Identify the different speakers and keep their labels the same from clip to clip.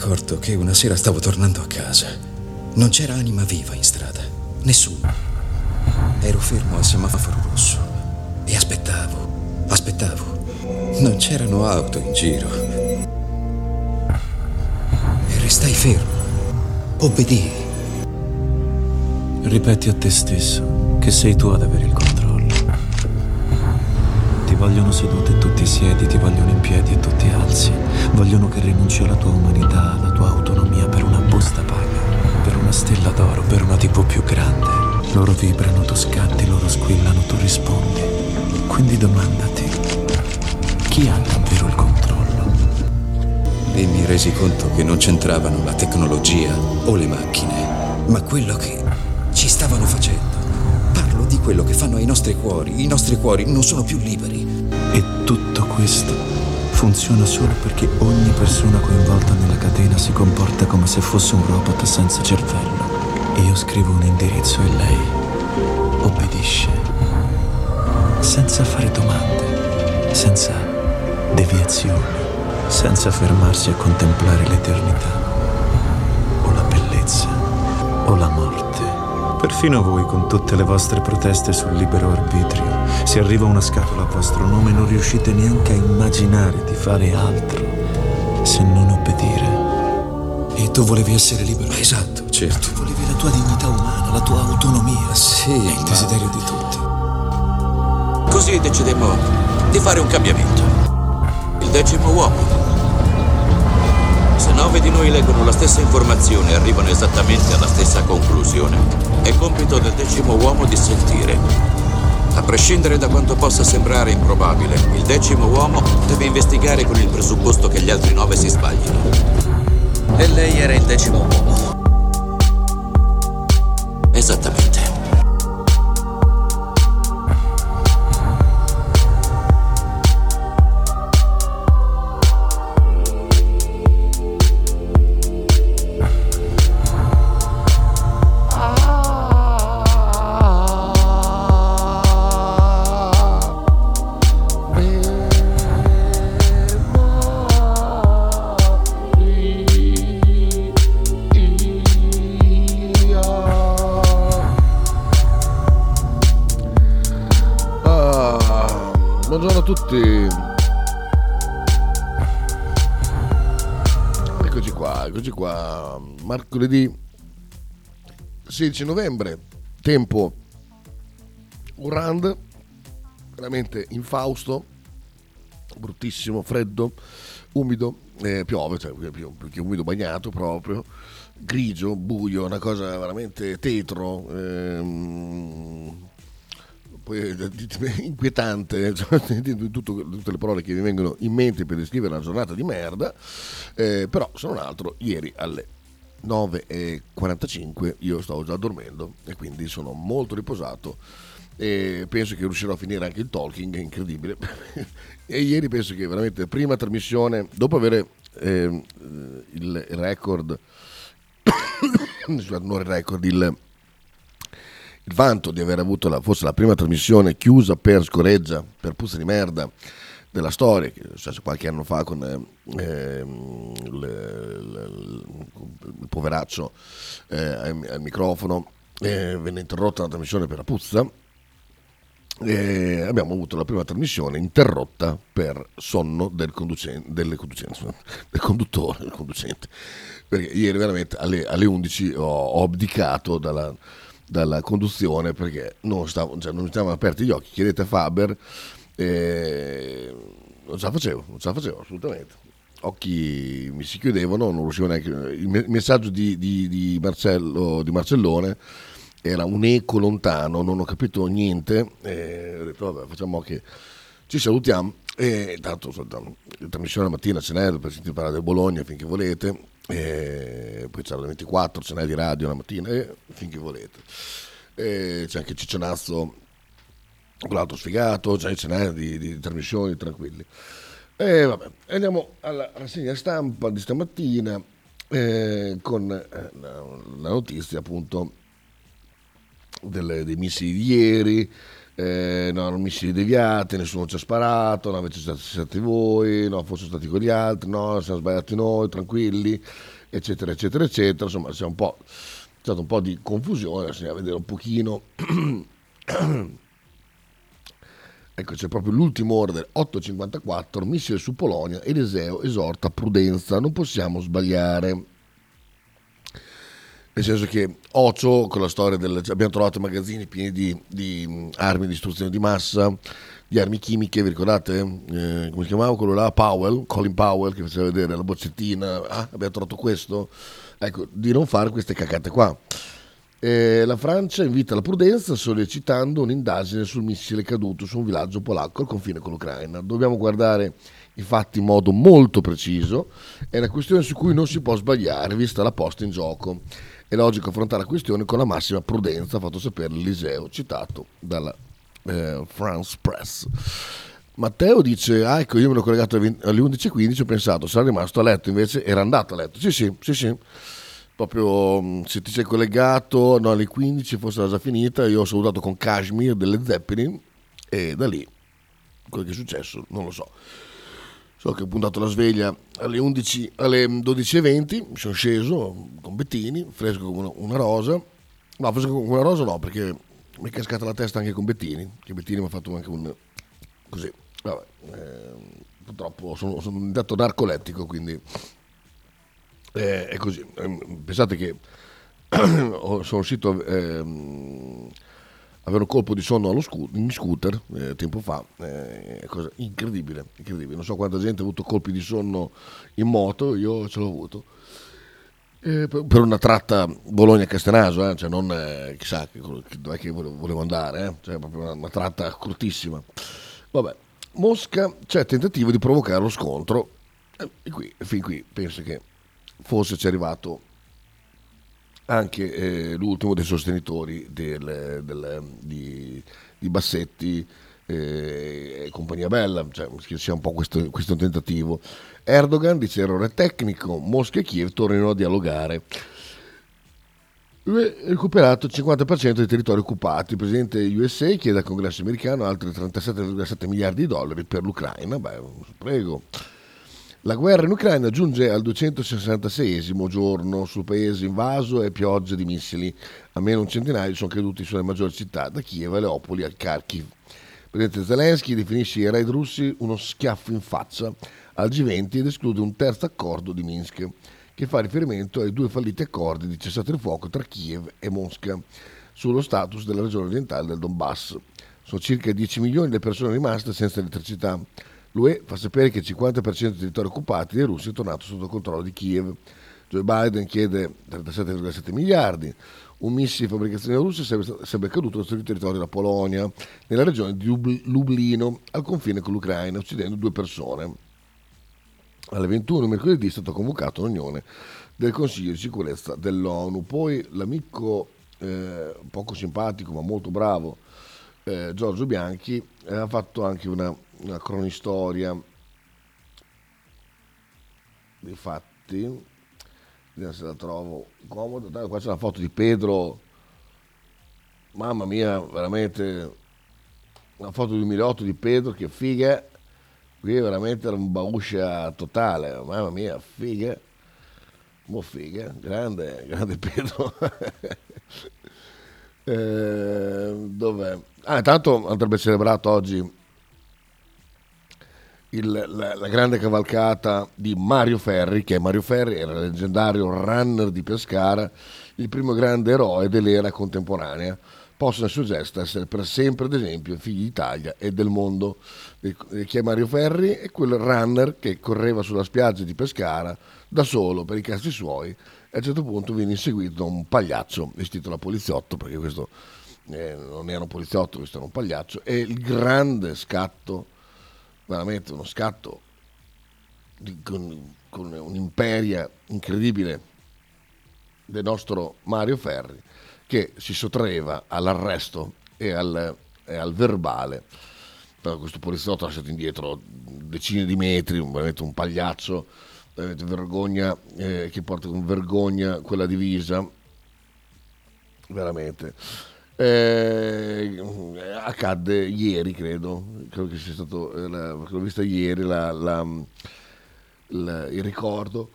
Speaker 1: ricordo che una sera stavo tornando a casa. Non c'era anima viva in strada. Nessuno. Ero fermo al semaforo rosso e aspettavo, aspettavo. Non c'erano auto in giro. E restai fermo. Obbedii.
Speaker 2: Ripeti a te stesso che sei tu ad avere il controllo. Vogliono seduto e tu ti siedi, ti vogliono in piedi e tu ti alzi. Vogliono che rinunci alla tua umanità, alla tua autonomia per una busta paga, per una stella d'oro, per una TV più grande. Loro vibrano, tu scatti, loro squillano, tu rispondi. Quindi domandati, chi ha davvero il controllo?
Speaker 1: E mi resi conto che non c'entravano la tecnologia o le macchine, ma quello che ci stavano facendo. Parlo di quello che fanno ai nostri cuori. I nostri cuori non sono più liberi.
Speaker 2: E tutto questo funziona solo perché ogni persona coinvolta nella catena si comporta come se fosse un robot senza cervello. Io scrivo un indirizzo e lei obbedisce. Senza fare domande, senza deviazioni, senza fermarsi a contemplare l'eternità, o la bellezza, o la morte. Perfino voi, con tutte le vostre proteste sul libero arbitrio, se arriva una scatola a vostro nome non riuscite neanche a immaginare di fare altro se non obbedire.
Speaker 1: E tu volevi essere libero?
Speaker 2: Esatto,
Speaker 1: certo.
Speaker 2: Tu volevi la tua dignità umana, la tua autonomia.
Speaker 1: Sì,
Speaker 2: È il desiderio di tutti.
Speaker 3: Così decidemmo di fare un cambiamento. Il decimo uomo. Se nove di noi leggono la stessa informazione e arrivano esattamente alla stessa conclusione, è compito del decimo uomo di sentire. A prescindere da quanto possa sembrare improbabile, il decimo uomo deve investigare con il presupposto che gli altri nove si sbaglino. E lei era il decimo uomo. Esattamente.
Speaker 4: Eccoci qua. Mercoledì 16 novembre, tempo Urand, veramente infausto, bruttissimo, freddo, umido, eh, piove, cioè più, più che umido, bagnato proprio, grigio, buio, una cosa veramente tetro. ehm, eh, inquietante, tutto- tutte le parole che mi vengono in mente per descrivere una giornata di merda, eh, però se non altro ieri alle 9.45 io stavo già dormendo e quindi sono molto riposato e penso che riuscirò a finire anche il talking, è incredibile. e ieri penso che veramente prima trasmissione, dopo avere ehm, il record, scusate, non il record, il il vanto di aver avuto la, forse la prima trasmissione chiusa per scoreggia, per puzza di merda della storia, che è successo qualche anno fa con eh, il, poveraccio eh, al, al microfono, eh, venne interrotta la trasmissione per la puzza. E abbiamo avuto la prima trasmissione interrotta per sonno del, conducente, del, del conduttore, del conducente. Perché ieri veramente alle, alle 11 ho, ho abdicato dalla, dalla conduzione perché non, stavo, cioè non mi stavano aperti gli occhi. Chiedete a Faber, eh, non ce la facevo, non ce la facevo assolutamente. Occhi mi si chiudevano, non riuscivo neanche. Il me- messaggio di, di- di Marcello, di Marcellone era un eco lontano, non ho capito niente. E ho detto, vabbè, facciamo che ci salutiamo. E tanto la trasmissione la mattina ce n'è per sentire parlare del Bologna finché volete. E poi c'era la 24, ce n'è di radio la mattina, e finché volete. E c'è anche Ciccionazzo, quell'altro sfigato, c'è ce n'è di, di trasmissioni tranquilli. E vabbè, andiamo alla rassegna stampa di stamattina eh, con eh, la, la notizia appunto delle- dei missili di ieri, eh, no, erano missili deviati, nessuno ci ha sparato, no, avete stati stati voi, no, forse stati con gli altri, no, siamo sbagliati noi, tranquilli, eccetera, eccetera, eccetera. Insomma, c'è stato un po' di confusione, bisogna vedere un pochino. ecco, c'è proprio l'ultimo ordine, 8.54, missile su Polonia, Eliseo esorta prudenza, non possiamo sbagliare nel senso che Ocio con la storia del abbiamo trovato magazzini pieni di, di armi di distruzione di massa di armi chimiche vi ricordate? Eh, come si chiamava quello là? Powell Colin Powell che faceva vedere la boccettina ah abbiamo trovato questo? Ecco di non fare queste cacate qua. Eh, la Francia invita la prudenza sollecitando un'indagine sul missile caduto su un villaggio polacco al confine con l'Ucraina. Dobbiamo guardare i fatti in modo molto preciso. È una questione su cui non si può sbagliare vista la posta in gioco è logico affrontare la questione con la massima prudenza, fatto sapere l'Eliseo, citato dalla eh, France Press. Matteo dice, ah ecco, io me l'ho collegato alle 11.15, ho pensato, sarà rimasto a letto, invece era andato a letto. Sì, sì, sì, sì. Proprio mm, se ti sei collegato no, alle 15, forse era già finita, io ho salutato con Kashmir delle Zeppelin e da lì quello che è successo non lo so. So che ho puntato la sveglia alle, 11, alle 12.20, mi sono sceso con Bettini, fresco come una, rosa. No, fresco come una rosa no, perché mi è cascata la testa anche con Bettini, che Bettini mi ha fatto anche un... così. Vabbè, eh, purtroppo sono, sono diventato narcolettico, quindi eh, è così. Eh, pensate che sono uscito... Eh, avere un colpo di sonno scu- in scooter eh, tempo fa, eh, cosa incredibile, incredibile. Non so quanta gente ha avuto colpi di sonno in moto, io ce l'ho avuto. Eh, per una tratta Bologna-Castenaso, eh, cioè non eh, chissà dove che volevo andare, eh, cioè proprio una, una tratta cortissima. Vabbè, Mosca c'è tentativo di provocare lo scontro e qui, fin qui penso che forse ci è arrivato anche eh, l'ultimo dei sostenitori del, del, di, di, Bassetti eh, e compagnia bella, cioè, sia un po' questo, questo tentativo. Erdogan dice errore tecnico, Mosca e Kiev tornano a dialogare. Recuperato il 50% dei territori occupati. Il presidente USA chiede al congresso americano altri 37,7 miliardi di dollari per l'Ucraina. Beh, prego. La guerra in Ucraina giunge al 266 giorno sul paese invaso e piogge di missili. Almeno un centinaio sono caduti sulle maggiori città, da Kiev a Leopoli a Kharkiv. Il presidente Zelensky definisce i raid russi uno schiaffo in faccia al G20 ed esclude un terzo accordo di Minsk, che fa riferimento ai due falliti accordi di cessate il fuoco tra Kiev e Mosca sullo status della regione orientale del Donbass. Sono circa 10 milioni le persone rimaste senza elettricità L'UE fa sapere che il 50% dei territori occupati dai russi è tornato sotto controllo di Kiev. Joe Biden chiede 37,7 miliardi. Un missile di fabbricazione russa sarebbe caduto sul territorio della Polonia, nella regione di Lublino, al confine con l'Ucraina, uccidendo due persone. Alle 21 mercoledì è stata convocata un'unione del Consiglio di sicurezza dell'ONU. Poi l'amico eh, poco simpatico ma molto bravo eh, Giorgio Bianchi eh, ha fatto anche una una cronistoria. Dei fatti vediamo se la trovo comodo qua c'è la foto di Pedro. Mamma mia veramente una foto del 2008 di Pedro che figa qui veramente era un bauscia totale. Mamma mia figa mo figa grande grande Pedro. Eh, dov'è? ah intanto andrebbe celebrato oggi il, la, la, grande cavalcata di Mario Ferri, che Mario Ferri era il leggendario runner di Pescara, il primo grande eroe dell'era contemporanea. Posso nel suo gesto essere per sempre, ad esempio, figli d'Italia e del mondo. E chi è Mario Ferri? È quel runner che correva sulla spiaggia di Pescara da solo per i cazzi suoi e a un certo punto viene inseguito da un pagliaccio vestito da poliziotto, perché questo eh, non era un poliziotto, questo era un pagliaccio, e il grande scatto veramente uno scatto di, con, con un'imperia incredibile del nostro Mario Ferri che si sottraeva all'arresto e al, e al verbale. Però questo poliziotto ha lasciato indietro decine di metri veramente un pagliaccio veramente vergogna eh, che porta con vergogna quella divisa. Veramente Eh, accadde ieri, credo, credo che sia stato, eh, l'ho vista ieri la, la, il ricordo.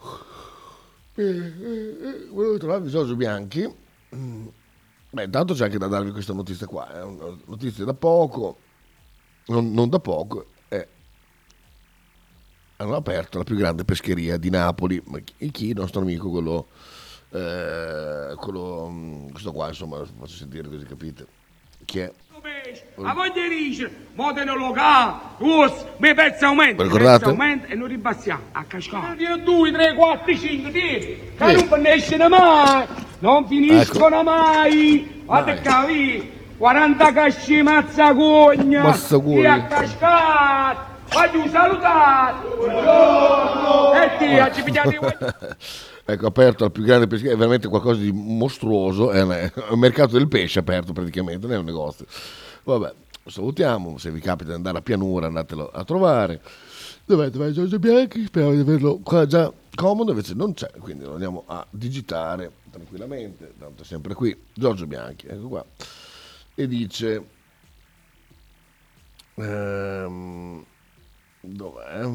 Speaker 4: Eh, eh, volevo trovare Giorgio Bianchi. Beh, intanto c'è anche da darvi questa notizia qua, è una notizia da poco, non, non da poco, hanno aperto la più grande pescheria di Napoli, chi? chi? Il nostro amico, quello eh, quello, mm, questo qua insomma lo faccio sentire così capite? Chi è?
Speaker 5: A voglia dice, modeno locale, us, mi pezzo aumenta,
Speaker 4: ricordate?
Speaker 5: aumenta e non ribassiamo, a cascata. 2, 3, 4, 5, 10, che non finiscono mai, non finiscono
Speaker 4: Ecco.
Speaker 5: mai, guarda che 40 casci mazzacugna,
Speaker 4: Mazzacugna.
Speaker 5: e a cascata, voglio salutare, buongiorno, e ti, ci pigliate
Speaker 4: ecco aperto la più grande pescheria è veramente qualcosa di mostruoso è, una- è un mercato del pesce aperto praticamente non è un negozio. Vabbè salutiamo se vi capita di andare a pianura andatelo a trovare. Dov'è dov'è Giorgio Bianchi? Spero di averlo qua già comodo invece non c'è quindi lo andiamo a digitare tranquillamente tanto è sempre qui. Giorgio Bianchi ecco qua. E dice ehm, dov'è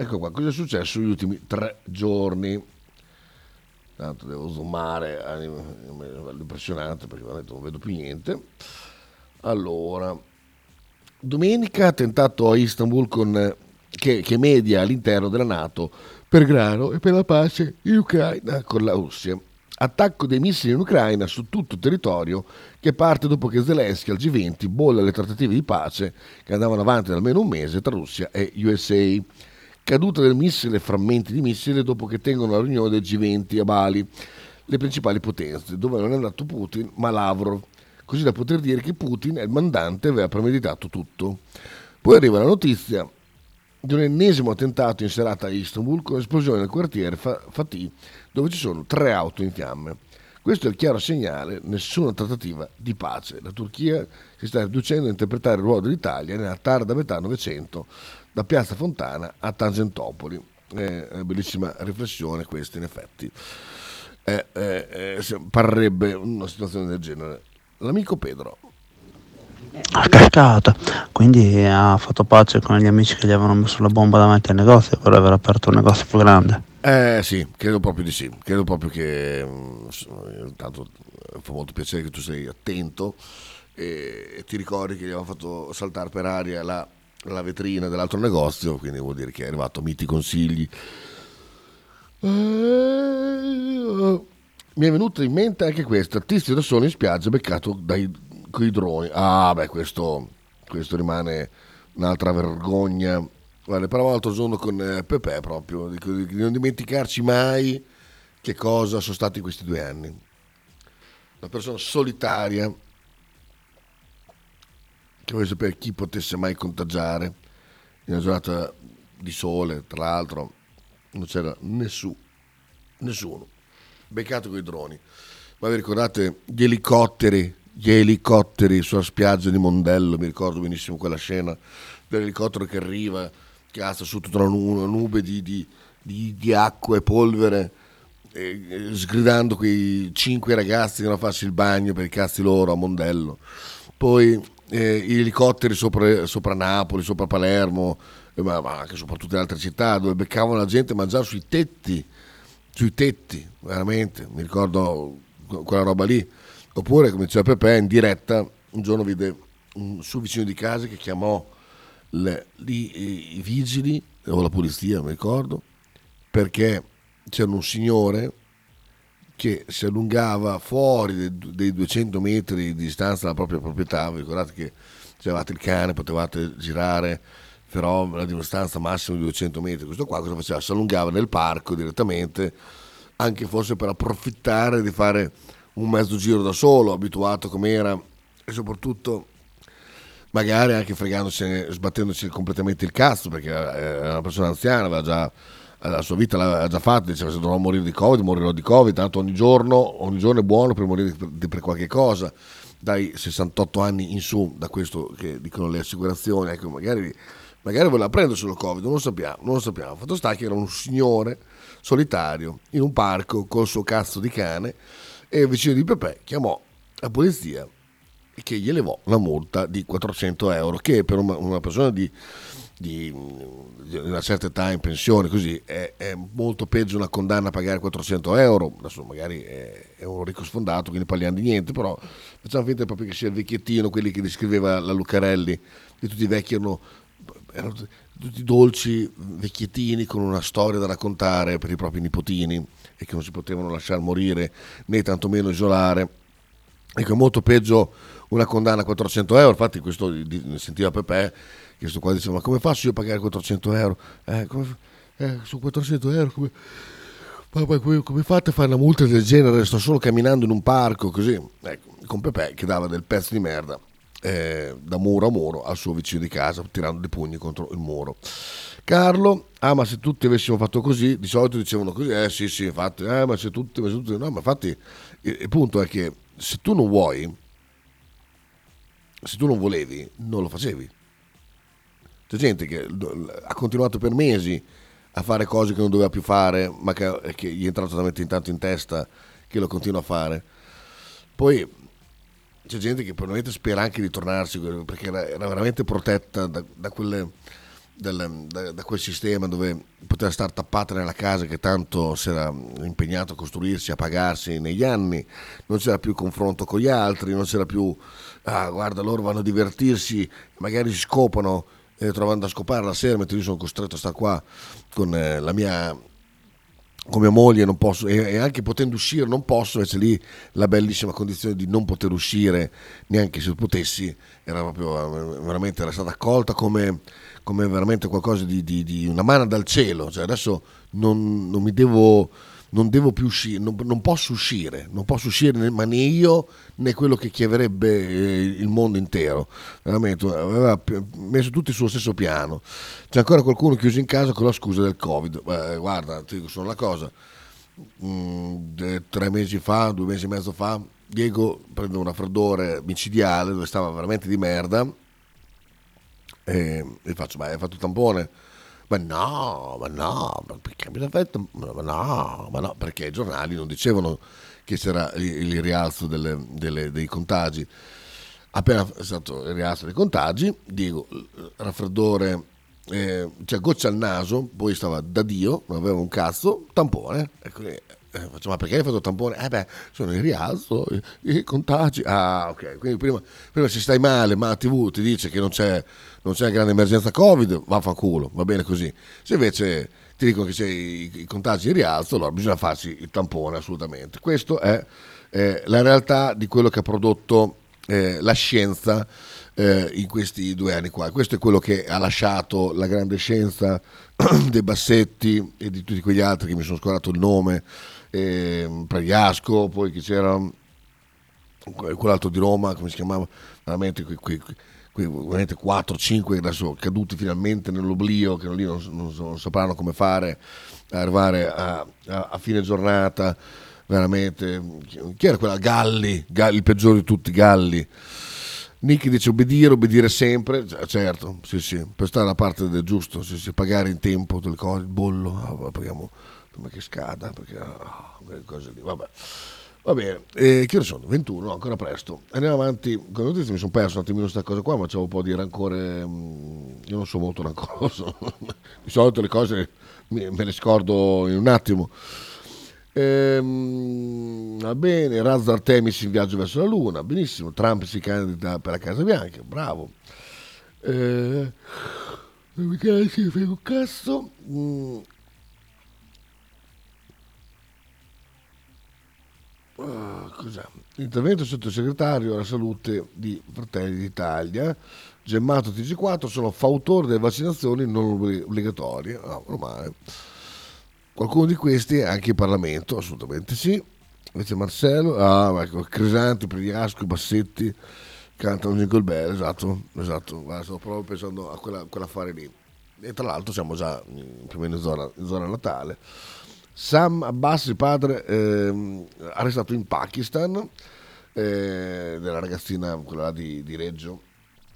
Speaker 4: Ecco qua, cosa è successo negli ultimi tre giorni? Tanto devo zoomare livello impressionante perché veramente non vedo più niente. Allora, domenica attentato a Istanbul con, eh, che, che media all'interno della Nato per grano e per la pace in Ucraina con la Russia. Attacco dei missili in Ucraina su tutto il territorio che parte dopo che Zelensky al G20 bolla le trattative di pace che andavano avanti da almeno un mese tra Russia e USA caduta del missile e frammenti di missile dopo che tengono la riunione del G20 a Bali, le principali potenze, dove non è andato Putin ma Lavrov, così da poter dire che Putin, il mandante, aveva premeditato tutto. Poi arriva la notizia di un ennesimo attentato in serata a Istanbul con esplosione nel quartiere Fa- Fatih, dove ci sono tre auto in fiamme. Questo è il chiaro segnale, nessuna trattativa di pace. La Turchia si sta riducendo a interpretare il ruolo dell'Italia nella tarda metà Novecento, da Piazza Fontana a Tangentopoli. Una bellissima riflessione questa, in effetti. Eh, eh, eh, parrebbe una situazione del genere. L'amico Pedro,
Speaker 6: Ha cascato, quindi ha fatto pace con gli amici che gli avevano messo la bomba davanti al negozio per aver aperto un negozio più grande.
Speaker 4: Eh sì, credo proprio di sì, credo proprio che mm, intanto eh, fa molto piacere che tu sei attento e, e ti ricordi che gli avevamo fatto saltare per aria la, la vetrina dell'altro negozio, quindi vuol dire che è arrivato miti consigli. Eh, mi è venuta in mente anche questa, tizio da solo in spiaggia beccato dai coi droni. Ah beh, questo, questo rimane un'altra vergogna. Guarda, ne parlavo l'altro giorno con eh, Pepe proprio, di non dimenticarci mai che cosa sono stati questi due anni. Una persona solitaria che vuole sapere chi potesse mai contagiare in una giornata di sole, tra l'altro non c'era nessuno, nessuno, beccato con i droni. Ma vi ricordate gli elicotteri, gli elicotteri sulla spiaggia di Mondello, mi ricordo benissimo quella scena dell'elicottero che arriva, che alza su tutta una, nu- una nube di, di- di- di acqua e polvere, sgridando quei cinque ragazzi che devono farsi il bagno per i cazzi loro a Mondello. Poi eh, gli elicotteri sopra, sopra Napoli, sopra Palermo, eh, ma, ma anche soprattutto in altre città, dove beccavano la gente mangiare sui tetti, sui tetti, veramente, mi ricordo que- quella roba lì. Oppure, come diceva Pepe, in diretta, un giorno vide un suo vicino di casa che chiamò le- lì, i, vigili o la polizia, mi ricordo, perché c'era un signore che si allungava fuori dei, dei 200 metri di distanza dalla propria proprietà. Vi ricordate che se avevate il cane potevate girare però la distanza massima di 200 metri. Questo qua cosa faceva? Si allungava nel parco direttamente, anche forse per approfittare di fare un mezzo giro da solo, abituato come era e soprattutto magari anche fregandosi, sbattendoci completamente il cazzo perché era una persona anziana, aveva già la sua vita l'aveva già fatta, diceva se dovrò morire di Covid, morirò di Covid, tanto ogni giorno, ogni giorno è buono per morire per, di- per qualche cosa, dai 68 anni in su, da questo che dicono le assicurazioni, ecco magari magari voleva prenderselo Covid, non lo sappiamo, non lo sappiamo. Fatto sta che era un signore solitario in un parco col suo cazzo di cane e vicino di Pepe chiamò la polizia che gli elevò la multa di 400 euro, che per una, una persona di, di, di, una certa età in pensione così è, è, molto peggio una condanna a pagare 400 euro. Adesso magari è, è, un ricco sfondato, quindi parliamo di niente, però facciamo finta proprio che sia il vecchiettino, quelli che descriveva la Lucarelli, che tutti i vecchi erano, erano tutti dolci vecchiettini con una storia da raccontare per i propri nipotini e che non si potevano lasciare morire né tantomeno isolare. Ecco, è molto peggio una condanna a 400 euro, infatti questo sentiva Pepe, questo qua diceva ma come faccio io a pagare 400 euro? Eh, come, eh, su 400 euro come, come, come, fate a fare una multa del genere? Sto solo camminando in un parco così. Ecco, con Pepe che dava del pezzo di merda eh, da muro a muro al suo vicino di casa, tirando dei pugni contro il muro. Carlo, ah ma se tutti avessimo fatto così, di solito dicevano così, eh sì sì, infatti, eh ma se tutti, ma se tutti no, ma infatti il punto è che se tu non vuoi, se tu non volevi, non lo facevi. C'è gente che ha continuato per mesi a fare cose che non doveva più fare, ma che, che gli è entrato talmente intanto in testa che lo continua a fare. Poi c'è gente che probabilmente spera anche di tornarsi perché era, era veramente protetta da, da, quelle, del, da, da, quel sistema dove poteva stare tappata nella casa che tanto si era impegnato a costruirsi, a pagarsi negli anni, non c'era più confronto con gli altri, non c'era più, ah guarda loro vanno a divertirsi, magari si scopano eh, trovando a scopare la sera mentre io sono costretto a stare qua con eh, la mia con mia moglie non posso, e, anche potendo uscire non posso, invece lì la bellissima condizione di non poter uscire neanche se potessi era proprio veramente era stata accolta come, come veramente qualcosa di, di, di, una mano dal cielo, cioè adesso non, non mi devo non devo più uscire, non, non, posso uscire, non posso uscire né, ma né io né quello che chiederebbe eh, il mondo intero. Veramente, aveva messo tutti sullo stesso piano. C'è ancora qualcuno chiuso in casa con la scusa del Covid. Eh, guarda, ti dico solo una cosa. Mm, tre mesi fa, due mesi e mezzo fa, Diego prende un raffreddore micidiale dove stava veramente di merda e gli faccio, ma hai fatto il tampone? Ma no, ma no, ma perché mi fatto? Ma no, ma no, perché i giornali non dicevano che c'era il, rialzo delle, delle, dei contagi. Appena è stato il rialzo dei contagi, dico, raffreddore, eh, cioè goccia al naso, poi stava da Dio, non aveva un cazzo, tampone. Ecco, eh, faccio, ma perché hai fatto il tampone? Eh beh, sono in rialzo, i, i contagi. Ah, ok, quindi prima, prima se stai male, ma la TV ti dice che non c'è non c'è grande emergenza Covid, vaffanculo, va bene così. Se invece ti dicono che c'è i, i contagi in rialzo, allora bisogna farsi il tampone assolutamente. Questa è eh, la realtà di quello che ha prodotto eh, la scienza eh, in questi due anni qua. Questo è quello che ha lasciato la grande scienza dei Bassetti e di tutti quegli altri che mi sono scordato il nome, eh, Pregliasco, poi che c'era quell'altro di Roma, come si chiamava, veramente quei, quei, ovviamente 4-5 adesso caduti finalmente nell'oblio, che lì non, non, non sapranno come fare arrivare a, a, a, fine giornata, veramente. Chi era quella? Galli, Galli, il peggiore di tutti, Galli. Nicky dice obbedire, obbedire sempre, certo, sì, sì, per stare alla parte del giusto, sì, sì, pagare in tempo tutte le cose, il bollo, ah, paghiamo prima che scada, perché ah, quelle cose lì, vabbè. Va bene, eh, che ore sono? 21, no, ancora presto. Andiamo avanti. Con notizie mi sono perso un attimino questa cosa qua, ma c'avevo un po' di rancore. Mm, io non sono molto rancoroso. di solito le cose me le scordo in un attimo. Ehm, va bene, Razzo Artemis in viaggio verso la Luna, benissimo. Trump si candida per la Casa Bianca, bravo. Eh, non mi piace un cazzo. Mm, Uh, Intervento sottosegretario alla salute di Fratelli d'Italia. Gemmato TG4 sono fautori delle vaccinazioni non obbligatorie. No, normale. Qualcuno di questi è anche in Parlamento, assolutamente sì. Invece Marcello, ah, ecco, Crisanti, Pregliasco, Bassetti cantano Jingle Bell, esatto, esatto. Guarda, stavo proprio pensando a quella, quell'affare lì. E tra l'altro siamo già più o meno in zona, in zona natale. Sam Abbas, il padre, eh, arrestato in Pakistan, eh, della ragazzina, quella di, di Reggio,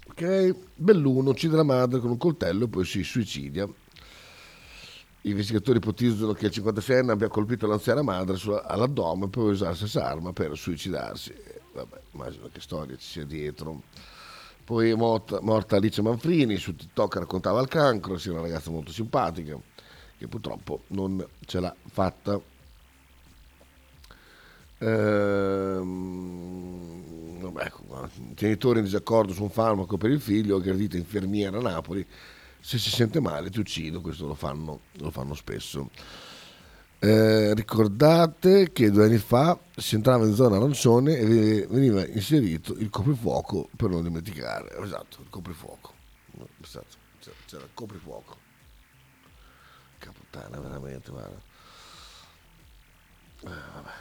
Speaker 4: Ok, Belluno uccide la madre con un coltello e poi si suicidia. I investigatori ipotizzano che il 56enne abbia colpito l'anziana madre sulla- all'addome per usare la stessa arma per suicidarsi. Eh, Vabbè, immagino che storia ci sia dietro. Poi è morta, morta Alice Manfrini, su TikTok raccontava il cancro, sia una ragazza molto simpatica, che purtroppo non ce l'ha fatta. Ehm, ecco qua. genitori in disaccordo su un farmaco per il figlio, aggredita infermiera a Napoli, se si sente male ti uccido, questo lo fanno, lo fanno spesso. Eh, ricordate che due anni fa si entrava in zona arancione e ve- veniva inserito il coprifuoco per non dimenticare. Esatto, il coprifuoco. Esatto, c'era il coprifuoco. Caputtana, veramente, guarda. Eh, vabbè.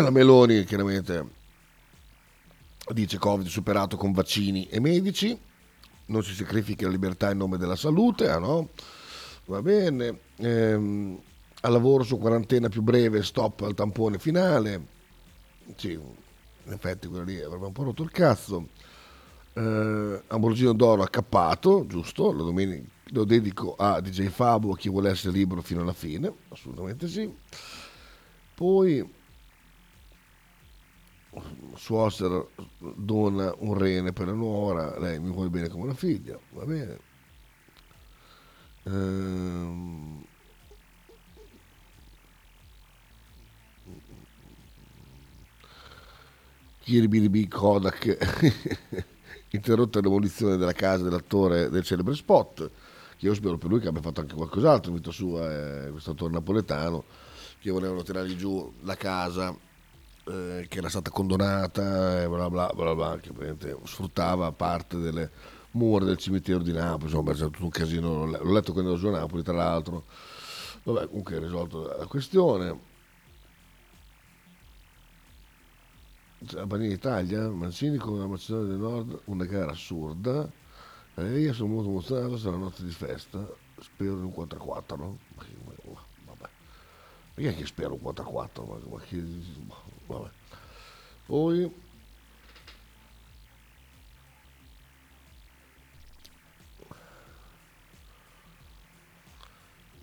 Speaker 4: La Meloni chiaramente dice Covid superato con vaccini e medici, non si sacrifica la libertà in nome della salute, ah no? Va bene, Ehm, al lavoro su quarantena più breve, stop al tampone finale, sì, in effetti quello lì avrebbe un po' rotto il cazzo. Eh, Ambrosino d'oro accappato, giusto, lo, domeni- lo dedico a DJ Fabo, a chi vuole essere libero fino alla fine, assolutamente sì. Poi suocera dona un rene per la nuora, lei mi vuole bene come una figlia, va bene. Ehm, Kiribiribi Kodak interrotta la demolizione della casa dell'attore del celebre spot che io spero per lui che abbia fatto anche qualcos'altro in vita sua eh, questo attore napoletano che volevano tirargli giù la casa eh, che era stata condonata e bla bla bla bla che sfruttava parte delle mura del cimitero di Napoli insomma c'è tutto un casino l'ho letto quando ero giù a Napoli tra l'altro. Vabbè comunque è risolto la questione la Panini Italia, Mancini con la Macedonia del Nord, una gara assurda. E io sono molto emozionato, sarà notte di festa. Spero in un 4-4, no? Vabbè. Perché che spero un 4-4? Ma, ma ma- vabbè. Poi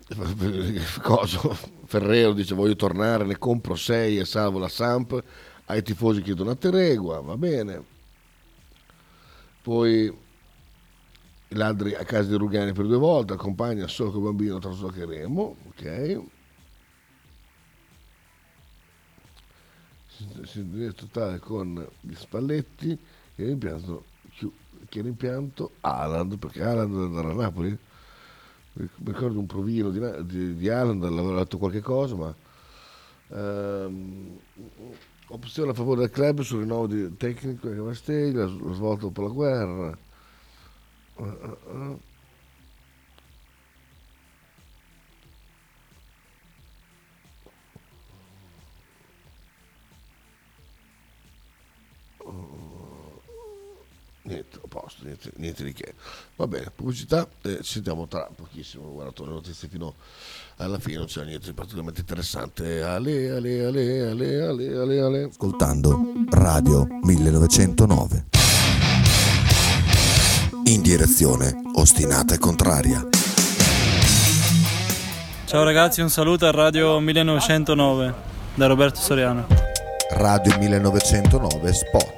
Speaker 4: Coso, Ferrero dice voglio tornare, ne compro 6 e salvo la Samp, ai tifosi chiedono a tregua, va bene. Poi i ladri a casa di Rugani per due volte, accompagna solo col bambino tra so che Remo, ok. Totale con gli Spalletti che rimpianto, che rimpianto Haaland, perché Haaland deve andare a Napoli mi ricordo un provino di, di, di Haaland, l'avevo letto qualche cosa, ma ehm, opzione a favore del club sul rinnovo di tecnico e Cavasteglia, lo svolto dopo la guerra. Eh, eh, eh. Niente, a posto, niente, niente di che. Va bene, pubblicità, eh, ci sentiamo tra pochissimo. Guarda, le notizie fino alla fine, non c'è niente di particolarmente interessante. Ale, ale, ale, ale, ale, ale, ale.
Speaker 7: Ascoltando Radio 1909. In direzione ostinata e contraria.
Speaker 8: Ciao ragazzi, un saluto a Radio 1909 da Roberto Soriano.
Speaker 7: Radio 1909 Spot.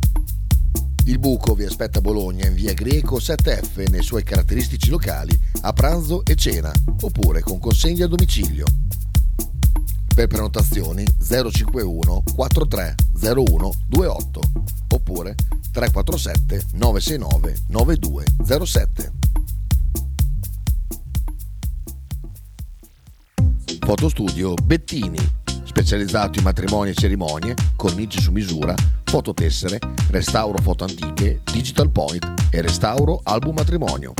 Speaker 4: Il buco vi aspetta a Bologna in via Greco 7F nei suoi caratteristici locali a pranzo e cena, oppure con consegna a domicilio. Per prenotazioni 051 4301 28 oppure 347 969 9207. Fotostudio Bettini, specializzato in matrimoni e cerimonie, cornici su misura, fototessere, restauro foto antiche, digital point e restauro album matrimonio.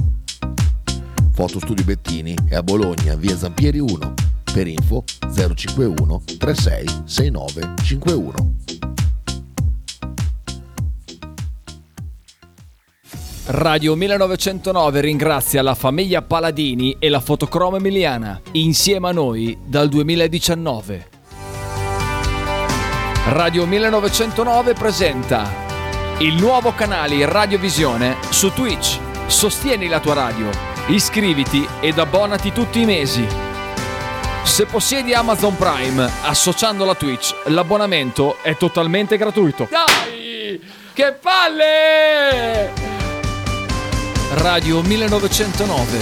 Speaker 4: Fotostudio Bettini è a Bologna, via Zampieri 1. Per info 051 36 69 51.
Speaker 9: Radio 1909 ringrazia la famiglia Paladini e la fotocromo emiliana, insieme a noi dal 2019. Radio 1909 presenta il nuovo canale Radiovisione su Twitch. Sostieni la tua radio, iscriviti ed abbonati tutti i mesi. Se possiedi Amazon Prime associandola a Twitch, l'abbonamento è totalmente gratuito. Dai! Che palle! Radio 1909.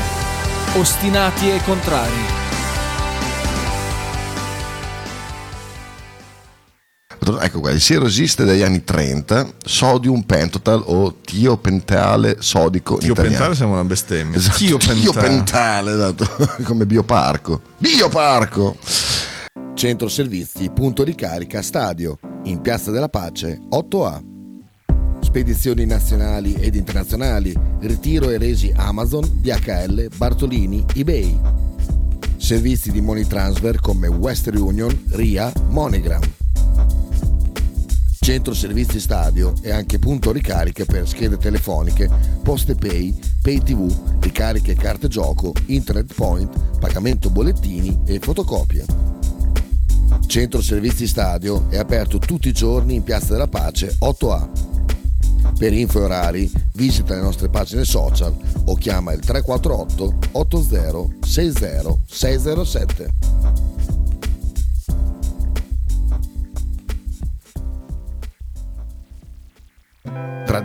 Speaker 9: Ostinati e contrari.
Speaker 7: Ecco qua, il siero esiste dagli anni 30, sodium pentotal o tiopentale sodico in
Speaker 10: Tiopentale
Speaker 7: italiano.
Speaker 10: siamo una bestemmia.
Speaker 7: Esatto,
Speaker 10: Tiopentale.
Speaker 7: tiopentale, esatto, come bioparco. Bioparco!
Speaker 4: Centro Servizi, punto ricarica, stadio, in Piazza della Pace, 8A. Spedizioni nazionali ed internazionali, ritiro e resi Amazon, DHL, Bartolini, eBay. Servizi di money transfer come Western Union, RIA, MoneyGram. Centro Servizi Stadio e anche punto ricariche per schede telefoniche, poste pay, pay tv, ricariche carte gioco, internet point, pagamento bollettini e fotocopie. Centro Servizi Stadio è aperto tutti i giorni in Piazza della Pace 8A. Per info e orari visita le nostre pagine social o chiama il 348 80 60 607.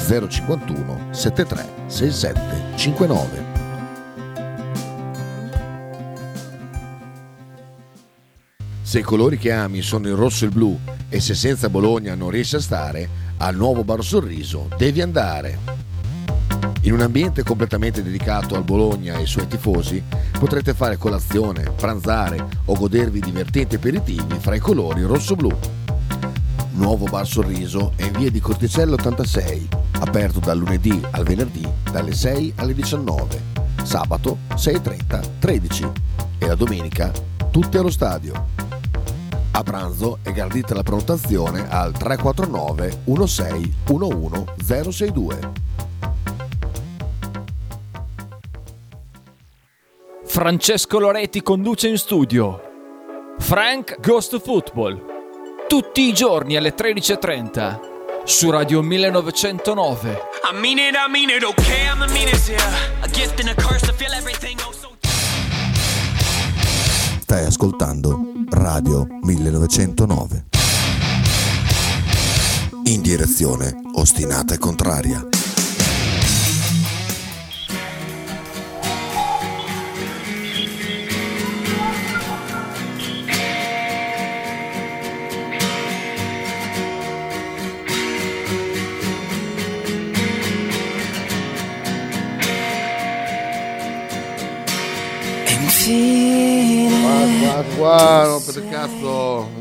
Speaker 4: 051 73 67 59. Se i colori che ami sono il rosso e il blu e se senza Bologna non riesci a stare, al nuovo Bar Sorriso devi andare. In un ambiente completamente dedicato al Bologna e ai suoi tifosi, potrete fare colazione, pranzare o godervi divertenti aperitivi fra i colori rosso-blu. Nuovo Bar Sorriso è in via di Corticello 86, aperto dal lunedì al venerdì dalle 6 alle 19, sabato 6.30 13 e la domenica tutti allo stadio. A pranzo è gradita la prenotazione al 349 16 11 062.
Speaker 9: Francesco Loretti conduce in studio. Frank Goes to Football. Tutti i giorni alle 13.30 su Radio 1909.
Speaker 11: I mean it, I mean it, okay, I'm the meanest, yeah. A gift and a curse to feel everything, oh so
Speaker 7: Stai ascoltando Radio 1909. In direzione ostinata e contraria.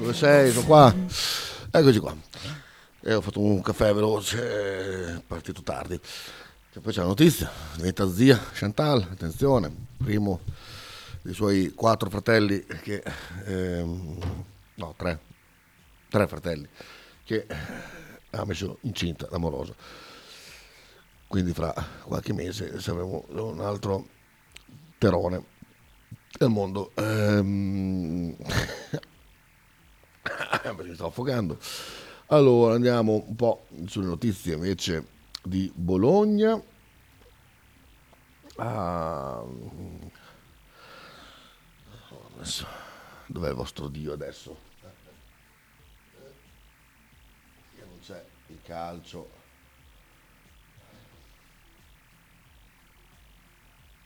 Speaker 4: Dove sei? Sono qua. Eccoci qua. E ho fatto un caffè veloce, partito tardi. E poi c'è la notizia, diventa zia Chantal, attenzione, primo dei suoi quattro fratelli che... ehm, no, tre, tre fratelli che ha messo incinta l'amorosa. Quindi fra qualche mese saremo un altro terone del mondo. Ehm... perché sto affogando. Allora andiamo un po' sulle notizie invece di Bologna. Ah, dov'è il vostro Dio adesso? Non c'è il calcio.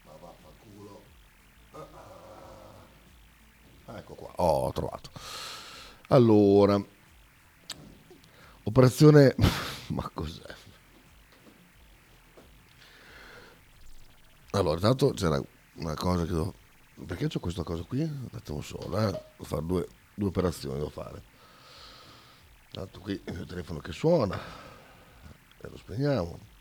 Speaker 4: Ma vaffanculo. Ah, ah, ah. ecco qua, oh, ho trovato. Allora, operazione... Ma cos'è? Allora, intanto c'era una cosa che devo... Perché c'ho questa cosa qui? Un attimo solo, eh? Devo fare due, due operazioni, devo fare. Tanto qui il telefono che suona, e lo spegniamo.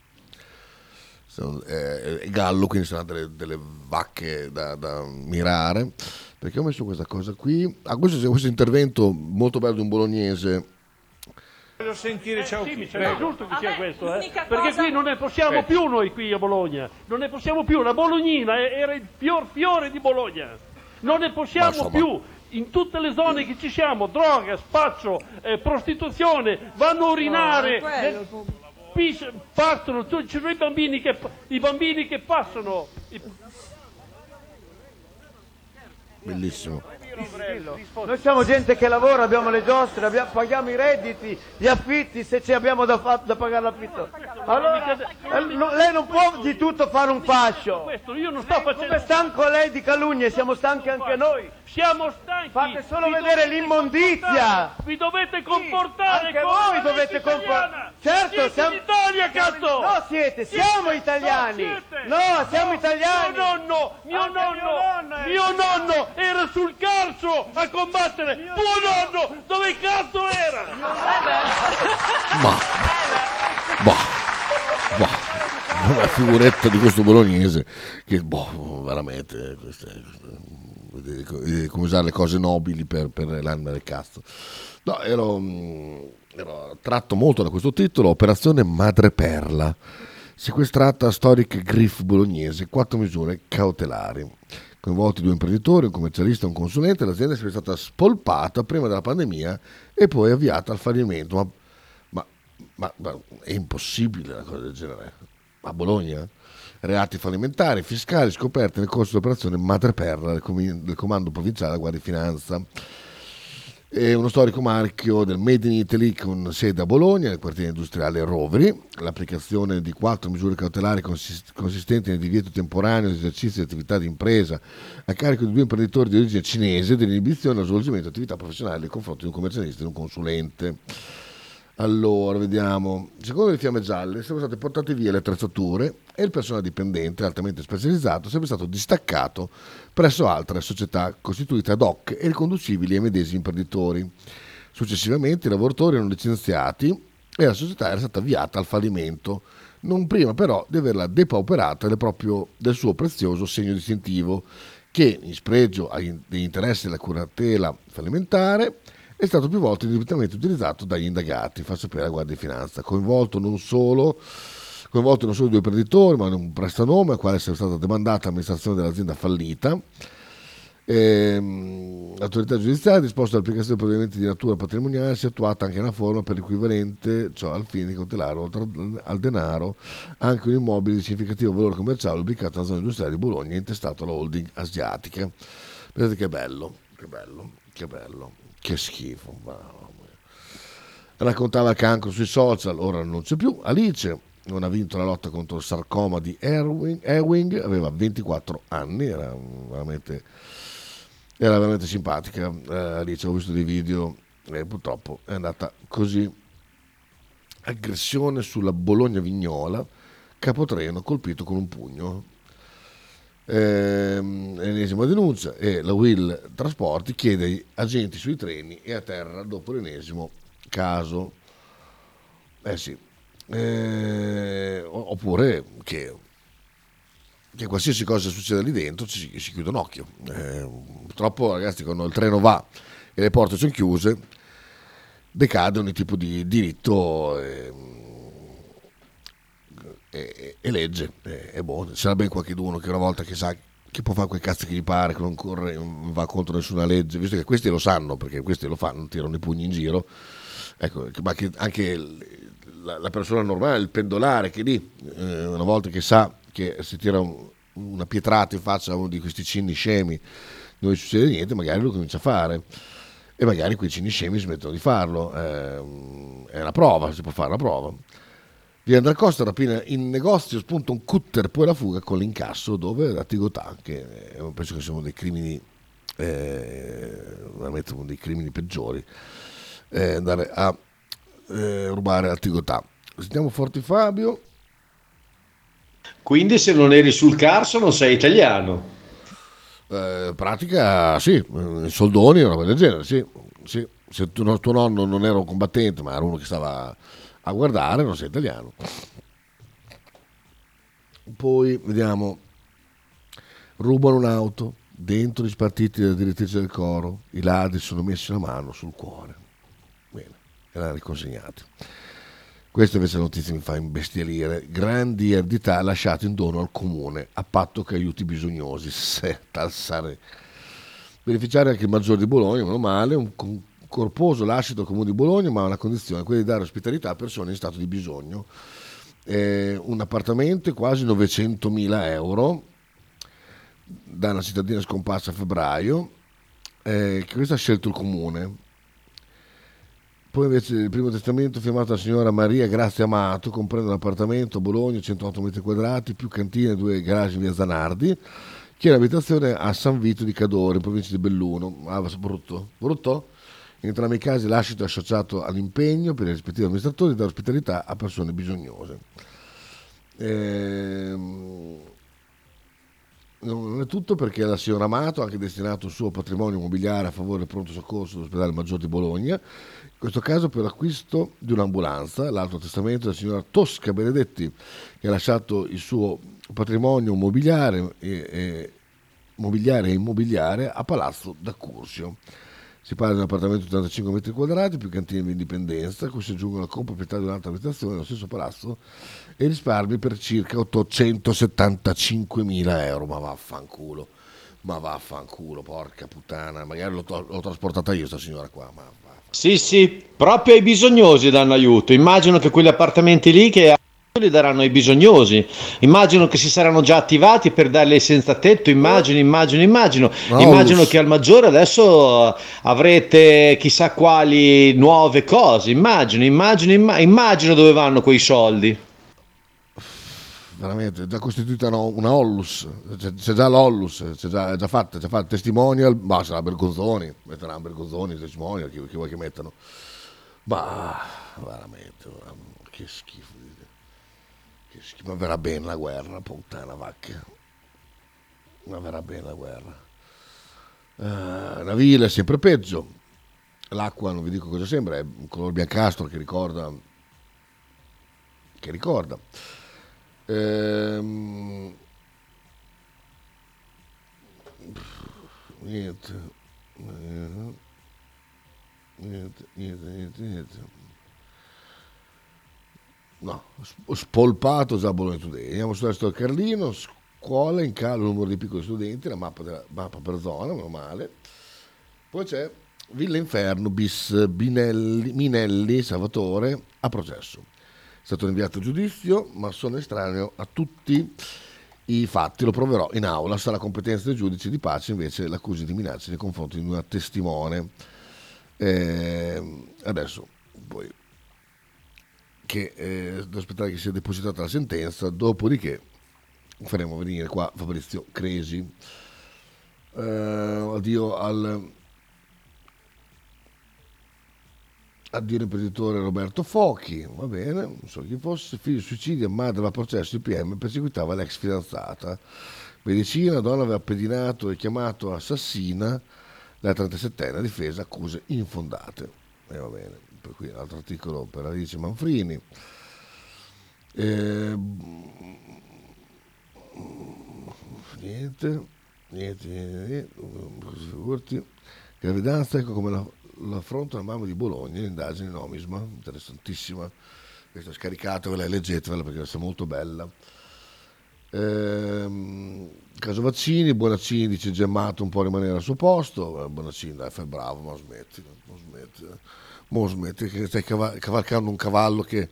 Speaker 4: Sono- È, è gallo, quindi saranno delle, delle vacche da, da mirare. Perché ho messo questa cosa qui? Ah, questo, questo intervento molto bello di un bolognese.
Speaker 10: Voglio sentire ciao
Speaker 5: Sì,
Speaker 10: chi.
Speaker 5: mi sembra giusto che sia questo, eh? perché
Speaker 10: cosa-
Speaker 5: qui non ne possiamo
Speaker 10: Aspetta.
Speaker 5: più noi qui a Bologna, non ne possiamo più, la Bolognina era il fior fiore di Bologna, non ne possiamo più, in tutte le zone che ci siamo, droga, spaccio, eh, prostituzione, vanno a urinare,
Speaker 10: No,
Speaker 5: partono, tu- ci sono i bambini che, i bambini che passano, i-
Speaker 4: Bellissimo.
Speaker 12: Noi siamo gente che lavora, abbiamo le giostre, abbiamo- paghiamo i redditi, gli affitti, se ci abbiamo da, fa- da pagare l'affitto. Allora, eh, no- lei non può di tutto fare un fascio.
Speaker 5: questo io non sto facendo...
Speaker 12: Come stanco lei di calunnie, siamo stanchi anche noi.
Speaker 5: Siamo stanchi.
Speaker 12: Fate solo
Speaker 5: Vi
Speaker 12: vedere
Speaker 5: dovete
Speaker 12: l'immondizia.
Speaker 5: comportare, Vi dovete comportare
Speaker 12: anche
Speaker 5: come
Speaker 12: voi
Speaker 5: la
Speaker 12: dovete
Speaker 5: italiana.
Speaker 12: Certo,
Speaker 5: Siete
Speaker 12: siamo
Speaker 5: d'Italia, cazzo!
Speaker 12: No, siete, siamo
Speaker 5: Siete-
Speaker 12: italiani.
Speaker 5: no, siete.
Speaker 12: No, siamo italiani.
Speaker 5: Mio nonno, mio
Speaker 12: Anche
Speaker 5: nonno,
Speaker 12: mio nonno è-
Speaker 5: mio nonno era sul carso a combattere. Tuo nonno, dove cazzo era?
Speaker 4: Ma, bah, bah, una figuretta di questo bolognese che, boh, veramente, queste- queste- eh, come usare le cose nobili per, per l'anima del cazzo. No, ero, ero attratto molto da questo titolo, Operazione Madreperla, sequestrata storica Griff bolognese, quattro misure cautelari. Coinvolti due imprenditori, un commercialista e un consulente, l'azienda è stata spolpata prima della pandemia e poi avviata al fallimento. Ma ma, ma- ma è impossibile una cosa del genere. A Bologna? Reati fallimentari, fiscali scoperti nel corso dell'operazione Madreperla del, del Comando Provinciale della Guardia di Finanza. È uno storico marchio del Made in Italy con sede a Bologna, nel quartiere industriale Roveri. L'applicazione di quattro misure cautelari consist- consistenti nel divieto temporaneo di esercizio di attività di impresa a carico di due imprenditori di origine cinese dell'inibizione allo svolgimento di attività professionali nei confronti di un commercialista e di un consulente. Allora, vediamo. Secondo le fiamme gialle sono state portate via le attrezzature e il personale dipendente altamente specializzato sempre stato distaccato presso altre società costituite ad hoc e riconducibili ai medesimi imprenditori. Successivamente i lavoratori erano licenziati e la società era stata avviata al fallimento, non prima però di averla depauperata del, proprio, del suo prezioso segno distintivo che, in spregio degli interessi della curatela fallimentare, è stato più volte indebitamente utilizzato dagli indagati, fa sapere la Guardia di Finanza, coinvolto non solo, coinvolto non solo due imprenditori, ma un prestanome al quale è stata demandata l'amministrazione dell'azienda fallita. Ehm, l'autorità giudiziaria ha disposto l'applicazione dei provvedimenti di natura patrimoniale sia attuata anche una forma per l'equivalente, cioè al fine di cautelare oltre al denaro anche un immobile di significativo valore commerciale ubicato nella zona industriale di Bologna intestato alla holding asiatica. Vedete che bello, che bello, che bello, che schifo. mia. Raccontava cancro sui social, ora non c'è più. Alice non ha vinto la lotta contro il sarcoma di Ewing, Ewing aveva 24 anni, era veramente, era veramente simpatica. Eh, Alice, ho visto dei video e purtroppo è andata così. Aggressione sulla Bologna Vignola, capotreno colpito con un pugno. Ehm, L'ennesima denuncia e la Will Trasporti chiede agenti sui treni e a terra dopo l'ennesimo caso. Eh sì. Eh, oppure che, che qualsiasi cosa succeda lì dentro ci, si chiude un occhio. Eh, purtroppo ragazzi quando il treno va e le porte sono chiuse decade ogni tipo di diritto e, e- e legge. E, e boh, sarà ben qualcuno che una volta che sa che può fare quel cazzo che gli pare, che non, corre, va contro nessuna legge, visto che questi lo sanno, perché questi lo fanno, tirano i pugni in giro, ecco, ma che anche la, la persona normale, il pendolare che lì, eh, una volta che sa che si tira un- una pietrata in faccia a uno di questi cinni scemi, non gli succede niente, magari lo comincia a fare. E magari quei cinni scemi smettono di farlo. eh, è una prova, si può fare la prova. Via Andrea Costa rapina in negozio, spunta un cutter, poi la fuga con l'incasso dove la Tigotà, che eh, penso che siano dei crimini, eh, veramente uno dei crimini peggiori, eh, andare a eh, rubare la Tigotà. Sentiamo Forti Fabio.
Speaker 13: Quindi se non eri sul Carso non sei italiano.
Speaker 4: Eh, pratica sì, soldoni, una roba del genere, sì, sì. Se tu- tuo nonno non era un combattente, ma era uno che stava a guardare, non sei italiano. Poi vediamo, rubano un'auto, dentro gli spartiti della direttrice del coro, i ladri sono messi la mano sul cuore. Bene, e l'hanno riconsegnati. Questa invece la notizia mi fa imbestialire. Grandi eredità lasciate in dono al comune, a patto che aiuti i bisognosi. Se, tal sare. Beneficiare anche il maggiore di Bologna, meno male, un corposo lascito al comune di Bologna, ma ha una condizione, quella di dare ospitalità a persone in stato di bisogno. Eh, un appartamento quasi 900.000 euro da una cittadina scomparsa a febbraio, eh, che questo ha scelto il comune. Poi invece il primo testamento firmato dalla signora Maria Grazia Amato comprende un appartamento a Bologna, 108 metri quadrati, più cantine e due garage in via Zanardi, che è l'abitazione a San Vito di Cadore, in provincia di Belluno. Ah, brutto, brutto? In entrambi i casi l'ascito è associato all'impegno per i rispettivi amministratori dare ospitalità a persone bisognose. Ehm, non è tutto perché la signora Amato ha anche destinato il suo patrimonio immobiliare a favore del pronto soccorso dell'ospedale Maggiore di Bologna, in questo caso per l'acquisto di un'ambulanza, l'altro testamento della signora Tosca Benedetti che ha lasciato il suo patrimonio immobiliare e, e, mobiliare e immobiliare a Palazzo d'Accursio. Si parla di un appartamento di 85 metri quadrati più cantine di indipendenza, cui si aggiungono la comproprietà di un'altra abitazione nello stesso palazzo e risparmi per circa 875 mila euro. Ma vaffanculo, ma vaffanculo, porca puttana. Magari l'ho, l'ho trasportata io, sta signora qua. Ma
Speaker 13: Sì, sì, proprio ai bisognosi danno aiuto. Immagino che quegli appartamenti lì che li daranno ai bisognosi. Immagino che si saranno già attivati per darli ai senza tetto. Immagino, immagino, immagino.
Speaker 4: Paulus.
Speaker 13: Immagino che al maggiore adesso avrete chissà quali nuove cose. Immagino, immagino, imma- immagino dove vanno quei soldi.
Speaker 4: veramente è già costituita no- una Ollus, c'è, c'è già l'Ollus, c'è già, è già fatta, è già fatta, testimonial, ma sarà Bergozzoni, metteranno Bergozzoni, testimonial, chi, chi vuoi che mettano. Ma veramente, che schifo, che ma verrà bene la guerra, puttana vacca, ma verrà bene la guerra. Eh, la villa è sempre peggio, l'acqua non vi dico cosa sembra, è un colore biancastro che ricorda, che ricorda. Ehm, niente. Eh, Niente, niente, niente, niente. No, sp- spolpato già Bologna Today. Andiamo sul resto del Carlino, scuola in calo numero di piccoli studenti, la mappa, della, mappa per zona, meno male. Poi c'è Villa Inferno bis Binelli, Minelli Salvatore a processo. È stato rinviato a giudizio, ma sono estraneo a tutti i fatti, lo proverò in aula. Sarà competenza del giudice di pace invece l'accusa di minacce nei confronti di una testimone. Eh, adesso poi che eh, aspettare che sia depositata la sentenza, dopodiché faremo venire qua Fabrizio Cresi. Eh, addio al addio all'imprenditore Roberto Fochi, va bene, non so chi fosse, figlio di suicidio, madre va a processo, il perseguitava l'ex fidanzata. Medicina, donna aveva pedinato e chiamato assassina la 37enne, difesa accuse infondate. E va bene, per qui un altro articolo per Alice Manfrini. Eh, niente, niente, niente, niente. Gravidanza, ecco come la, l'affronta la mamma di Bologna, l'indagine Nomisma, interessantissima. Questa è scaricata, ve la leggetevela perché è molto bella. Ehm, caso Vaccini, Bonaccini dice Gemmato un po' rimanere al suo posto, eh, Bonaccini dai fai bravo, ma smetti, non smetti, eh. Mo smetti che stai cava- cavalcando un cavallo che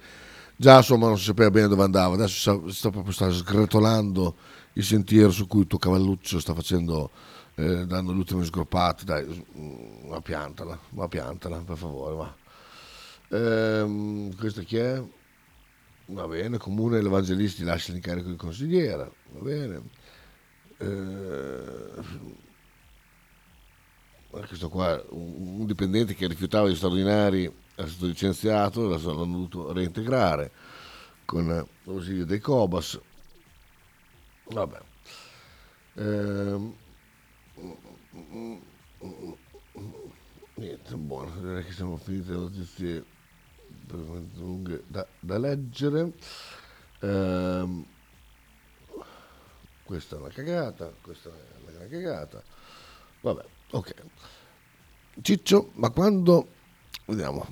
Speaker 4: già insomma non si sapeva bene dove andava, adesso sta, sta proprio sta sgretolando il sentiero su cui il tuo cavalluccio sta facendo, eh, dando gli ultimi sgroppati, dai, mm, ma piantala, ma piantala per favore, va. Ehm, questo chi è? Va bene, comune l'Evangelisti lascia l'incarico di consigliera, va bene. Eh, questo qua, un, dipendente che rifiutava gli straordinari è stato licenziato, l'hanno dovuto reintegrare con l'ausilio dei Cobas. Vabbè. Ehm, niente, buono, direi che siamo finite le notizie lunghe da, da leggere. Ehm, questa è una cagata, questa è una gran cagata. Vabbè, ok. Ciccio, ma quando, vediamo,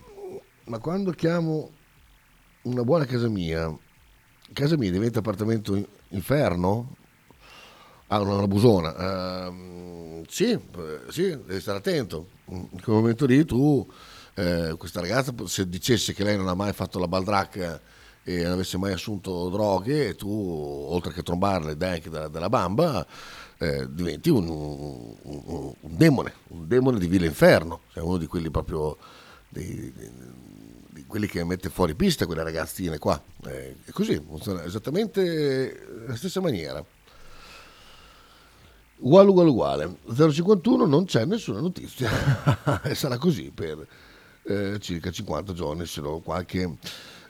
Speaker 4: ma quando chiamo una buona casa mia, casa mia diventa appartamento in- inferno? Ah, una, una busona. Ehm, sì, eh, sì, devi stare attento. In quel momento lì tu, eh, questa ragazza, se dicesse che lei non ha mai fatto la baldracca e non avesse mai assunto droghe, e tu, oltre che trombarle dai anche della, della bamba, eh, diventi un, un- un- demone, un demone di vile inferno. Sei uno di quelli proprio, dei- dei- di quelli che mette fuori pista quelle ragazzine qua. Eh, è così, funziona esattamente la stessa maniera. Uguale, uguale, uguale. 051 non c'è nessuna notizia. e sarà così per eh, circa 50 giorni, se no qualche,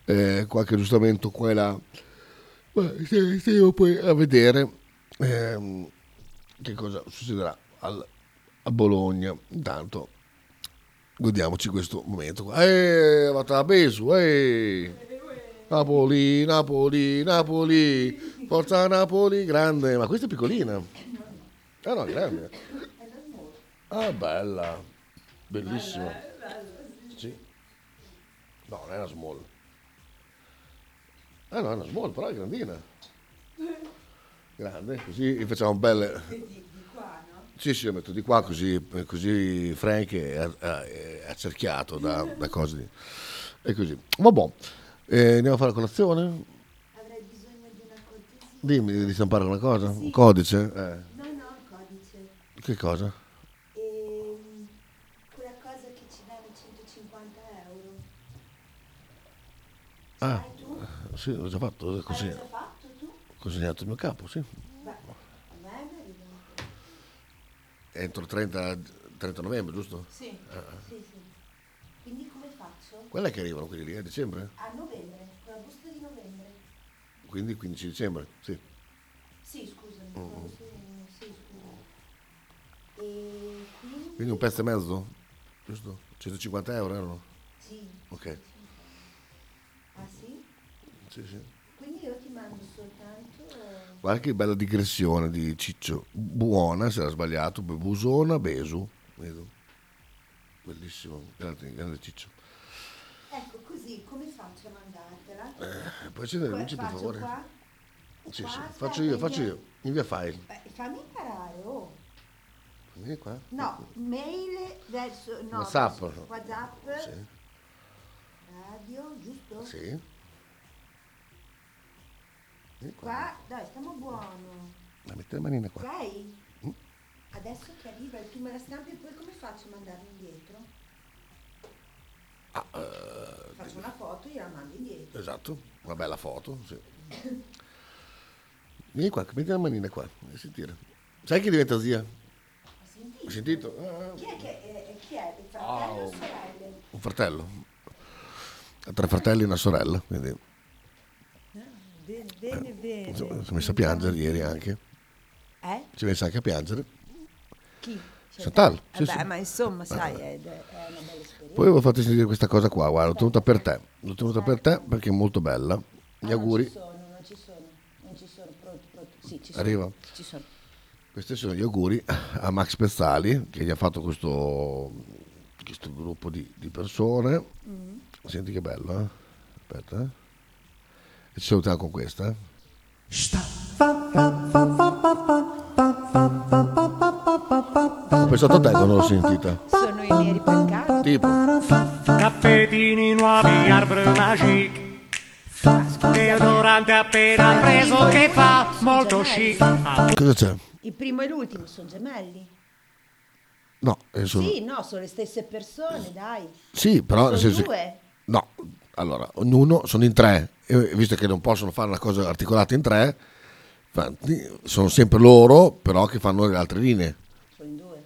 Speaker 4: eh, qualche aggiustamento qua e là. Ma stiamo poi a vedere ehm, che cosa succederà al- a Bologna. Intanto godiamoci questo momento. qua. Eh, va a Besu, eh. Napoli, Napoli, Napoli, forza Napoli, grande. Ma questa è piccolina. Ah no, grande. Ah, bella. Bellissima. Sì. No, non è una small. Ah no, è una small, però è grandina. Grande, così facciamo belle... Sì, sì, lo metto di qua così, così Frank è, è- accerchiato da, da cose di... E così. Vabbè, eh, andiamo a fare la colazione? Dimmi, devi stampare una cosa? Un codice? Eh.
Speaker 14: No, no, codice.
Speaker 4: Che cosa?
Speaker 14: Ehm, quella cosa che ci danno 150 euro.
Speaker 4: Ah, sì, l'ho già fatto, l'ho consegnato.
Speaker 14: Hai già fatto tu?
Speaker 4: Ho consegnato il mio capo, sì.
Speaker 14: Beh, a me arriva.
Speaker 4: Entro il 30, 30 novembre, giusto?
Speaker 14: Sì,
Speaker 4: Ah,
Speaker 14: sì, sì. Quindi come faccio?
Speaker 4: Quella che arrivano quelli lì, a dicembre?
Speaker 14: A novembre, con la busta di novembre.
Speaker 4: Quindi 15 dicembre, sì.
Speaker 14: Sì, scusami.
Speaker 4: Mm, mm.
Speaker 14: sì, sì, scusami. E quindi...
Speaker 4: Quindi un pezzo e mezzo, giusto? 150 euro erano?
Speaker 14: Sì.
Speaker 4: Ok.
Speaker 14: Sì?
Speaker 4: Sì.
Speaker 14: Quindi io ti mando soltanto...
Speaker 4: Guarda che bella digressione di Ciccio. Buona, se era sbagliato, Busona, Besu. Vedo. Bellissimo, grande, grande Ciccio.
Speaker 14: Ecco, così, come faccio a mandartela?
Speaker 4: Eh, puoi accendere le
Speaker 14: Qua-
Speaker 4: luci, per
Speaker 14: faccio
Speaker 4: favore?
Speaker 14: qua?
Speaker 4: Sì,
Speaker 14: Qua,
Speaker 4: sì,
Speaker 14: aspetta,
Speaker 4: faccio io, faccio io. Invia file.
Speaker 14: Beh, fammi imparare, oh.
Speaker 4: Vieni qua.
Speaker 14: No, mail verso... No,
Speaker 4: WhatsApp.
Speaker 14: verso WhatsApp.
Speaker 4: Sì.
Speaker 14: Radio, giusto?
Speaker 4: Sì. Vieni qua.
Speaker 14: Qua, dai, stiamo buono.
Speaker 4: Ma metti le manine qua.
Speaker 14: Ok?
Speaker 4: Mm.
Speaker 14: Adesso che arriva tu me la stampi e poi come faccio a mandarla indietro?
Speaker 4: Ah, eh,
Speaker 14: Faccio una foto e gliela mando indietro.
Speaker 4: esatto, una bella foto, sì. Vieni qua, metti le manine qua, e sentire. Sai chi diventa zia? Hai sentito? Ah,
Speaker 14: Chi è che eh, chi è? Il fratello
Speaker 4: Ah,
Speaker 14: o
Speaker 4: oh.
Speaker 14: sorelle?
Speaker 4: un fratello. Ha tre fratelli e una sorella, quindi
Speaker 14: Bene, bene,
Speaker 4: insomma, si è messa a piangere ieri anche.
Speaker 14: Eh?
Speaker 4: Si è messa anche a piangere.
Speaker 14: Chi?
Speaker 4: Chantal, sì,
Speaker 14: Vabbè,
Speaker 4: sì.
Speaker 14: ma insomma, sai, è, è una bella esperienza.
Speaker 4: Poi avevo fatto sentire questa cosa qua, guarda, l'ho tenuta per te. L'ho tenuta per te perché è molto bella. Gli auguri.
Speaker 14: Non ci sono, non ci sono, non ci sono, pronto, pronto. Sì, ci sono.
Speaker 4: Arriva?
Speaker 14: Ci sono.
Speaker 4: Questi sono gli auguri a Max Pezzali che gli ha fatto questo, questo gruppo di, di persone.
Speaker 14: Mm.
Speaker 4: Senti che bello, eh? Aspetta, eh? E ci salutiamo con questa. eh? Ho pensato a te quando l'ho sentita.
Speaker 14: Sono i neri pancati.
Speaker 4: Tipo.
Speaker 15: Tappetini nuovi, arbor magic. Deodorante appena preso che fa molto chic.
Speaker 4: Cosa c'è?
Speaker 14: Il primo e l'ultimo sono gemelli.
Speaker 4: No, eh, sono-
Speaker 14: Sì, no, sono le stesse persone, dai.
Speaker 4: Sì, però
Speaker 14: Sono due.
Speaker 4: No, Allora, ognuno sono in tre, e visto che non possono fare una cosa articolata in tre, sono sempre loro, però che fanno le altre linee.
Speaker 14: Sono in due.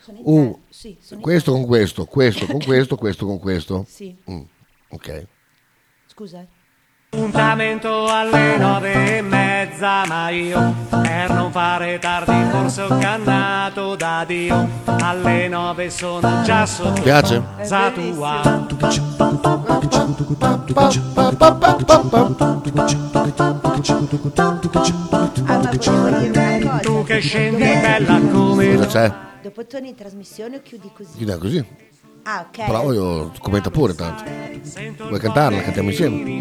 Speaker 14: Sono in
Speaker 4: Un-
Speaker 14: tre. Sì, sono in
Speaker 4: questo
Speaker 14: tre.
Speaker 4: con questo, questo con questo, questo con questo.
Speaker 14: Sì.
Speaker 4: Mm, ok.
Speaker 14: Scusa.
Speaker 15: Appuntamento alle nove e mezza, ma io per non fare tardi forse ho cannato da Dio. Alle nove sono già sotto
Speaker 4: Piace?
Speaker 15: casa tua. Tu che scendi bella come
Speaker 4: Cosa c'è?
Speaker 14: Dopo torni in trasmissione o chiudi così?
Speaker 4: Chiudiamo così.
Speaker 14: Ah, ok.
Speaker 4: Bravo, io commenta pure tanto. Vuoi cantarla? Cantiamo insieme.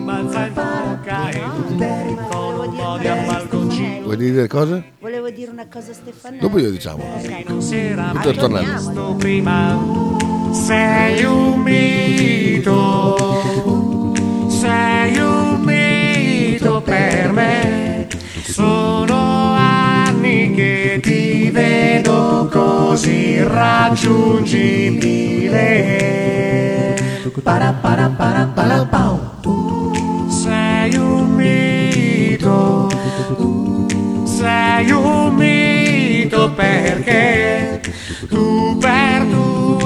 Speaker 4: Vuoi dire cose?
Speaker 14: Volevo dire una cosa a Stefanelli.
Speaker 4: Dopo io diciamo.
Speaker 14: Ok.
Speaker 4: Tutto
Speaker 15: visto prima sei un mito sei un mito per me. Sono anni che ti vedo così raggiungibile. Sei un mito sei un mito perché tu per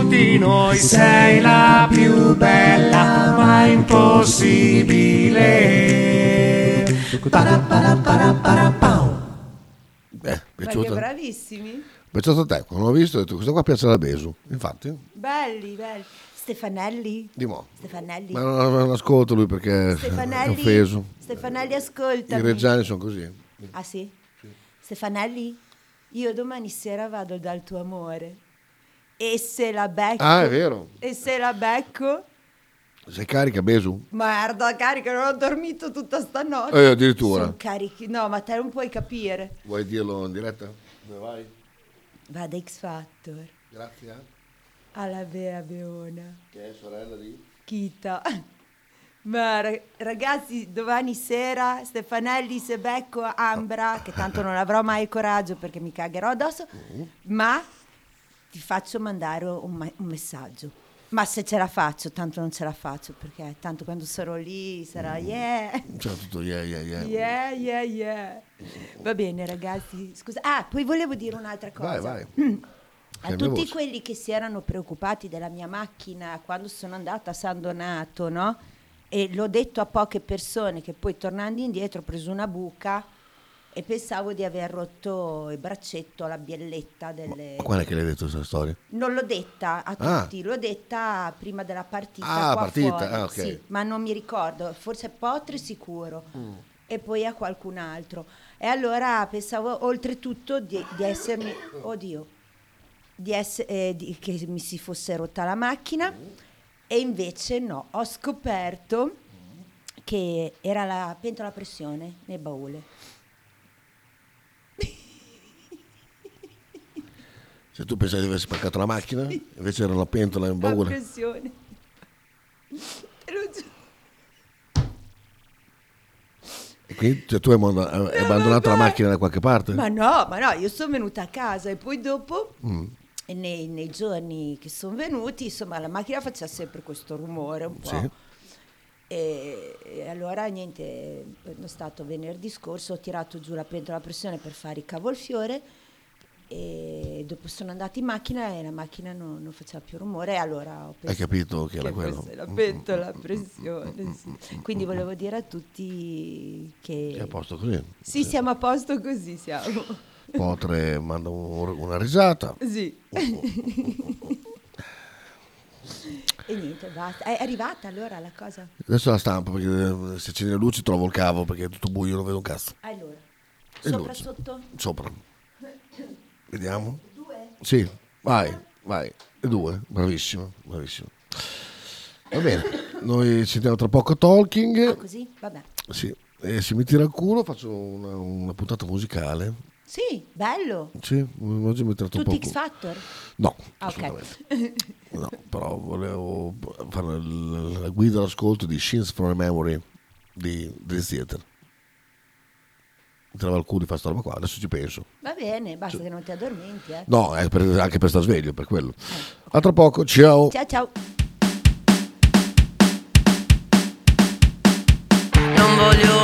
Speaker 15: tutti noi sei la più bella ma impossibile pau.
Speaker 4: Beh, piaciuto?
Speaker 14: bravissimi.
Speaker 4: Piaciuto a te? Quando l'ho visto ho detto questo qua piace alla Besu. Infatti,
Speaker 14: Belli, belli. Stefanelli?
Speaker 4: di mo.
Speaker 14: Stefanelli.
Speaker 4: Ma non, non ascolto lui perché è
Speaker 14: Stefanelli.
Speaker 4: offeso.
Speaker 14: Stefanelli, ascoltami.
Speaker 4: I reggiani sono così.
Speaker 14: Ah sì? Stefanelli, io domani sera vado dal tuo amore. E se la becco...
Speaker 4: Ah, è vero.
Speaker 14: E se la becco...
Speaker 4: Sei carica, Besu?
Speaker 14: Merda, carica, non ho dormito tutta stanotte.
Speaker 4: Eh, addirittura.
Speaker 14: Sono carichi. No, ma te non puoi capire.
Speaker 4: Vuoi dirlo in diretta? Dove vai?
Speaker 14: Vada X Factor.
Speaker 4: Grazie. eh.
Speaker 14: Alla Bea Beona.
Speaker 4: Che è sorella di?
Speaker 14: Kita. Ma ra- ragazzi, domani sera Stefanelli se becco Ambra, che tanto non avrò mai coraggio perché mi cagherò addosso, ma ti faccio mandare un, un messaggio. Ma se ce la faccio, tanto non ce la faccio perché tanto quando sarò lì sarà yeah.
Speaker 4: C'è tutto yeah, yeah, yeah.
Speaker 14: Yeah, yeah, yeah. Va bene, ragazzi. Scusa. Ah, poi volevo dire un'altra cosa.
Speaker 4: Vai, vai.
Speaker 14: A
Speaker 4: Cambia
Speaker 14: tutti
Speaker 4: voce.
Speaker 14: quelli che si erano preoccupati della mia macchina quando sono andata a San Donato, no? E l'ho detto a poche persone che poi tornando indietro ho preso una buca e pensavo di aver rotto il braccetto, la bielletta delle...
Speaker 4: Ma qual è che l'hai detto questa storia?
Speaker 14: Non l'ho detta a
Speaker 4: Ah.
Speaker 14: tutti, l'ho detta prima della partita.
Speaker 4: Ah,
Speaker 14: qua
Speaker 4: partita,
Speaker 14: fuori,
Speaker 4: ah, ok.
Speaker 14: sì, ma non mi ricordo, forse Potri sicuro
Speaker 4: Mm.
Speaker 14: e poi a qualcun altro. E allora pensavo oltretutto di, di essermi, oddio, di ess- eh, di- che mi si fosse rotta la macchina e invece no, ho scoperto che era la pentola a pressione nel baule.
Speaker 4: Se tu pensavi di aver spaccato la macchina, invece era una pentola in baule.
Speaker 14: pressione. Te lo giuro.
Speaker 4: E quindi cioè, tu hai, manda- hai abbandonato la macchina da qualche parte?
Speaker 14: Ma no, ma no, io sono venuta a casa e poi dopo,
Speaker 4: Mm.
Speaker 14: nei, nei giorni che sono venuti, insomma, la macchina faceva sempre questo rumore un po'.
Speaker 4: Sì.
Speaker 14: E, e allora niente, è stato venerdì scorso, ho tirato giù la pentola a pressione per fare i cavolfiore e dopo sono andata in macchina e la macchina non, non faceva più rumore e allora ho pensato
Speaker 4: Hai capito che era quello?
Speaker 14: la pentola a pressione. sì. Quindi volevo dire a tutti che...
Speaker 4: È a posto così.
Speaker 14: Sì, siamo a posto così, siamo.
Speaker 4: Potre manda un- una risata.
Speaker 14: Sì. e niente, basta. È arrivata allora la cosa?
Speaker 4: Adesso la stampa perché eh, se accendi le luci trovo il cavo perché è tutto buio, non vedo un cazzo.
Speaker 14: Allora,
Speaker 4: E
Speaker 14: sopra
Speaker 4: luci.
Speaker 14: sotto?
Speaker 4: Sopra. Vediamo.
Speaker 14: Due?
Speaker 4: Sì, vai, vai. E due, bravissimo, bravissimo. Va bene, noi ci sentiamo tra poco talking.
Speaker 14: Ah, così? Vabbè.
Speaker 4: Sì, e se mi tira il culo faccio una, una puntata musicale.
Speaker 14: Sì, bello.
Speaker 4: Sì, oggi mi tratto un
Speaker 14: Tutti
Speaker 4: po'.
Speaker 14: X Factor?
Speaker 4: No,
Speaker 14: Ah, ok.
Speaker 4: assolutamente. No, però volevo fare la guida all'ascolto di Shins from a Memory di Dream Theater tra al culo di fare sta roba qua, adesso ci penso.
Speaker 14: Va bene, basta cioè. che non ti addormenti. Eh.
Speaker 4: No, per, anche per star sveglio, per quello. Eh. A tra poco, ciao.
Speaker 14: Ciao ciao. Non voglio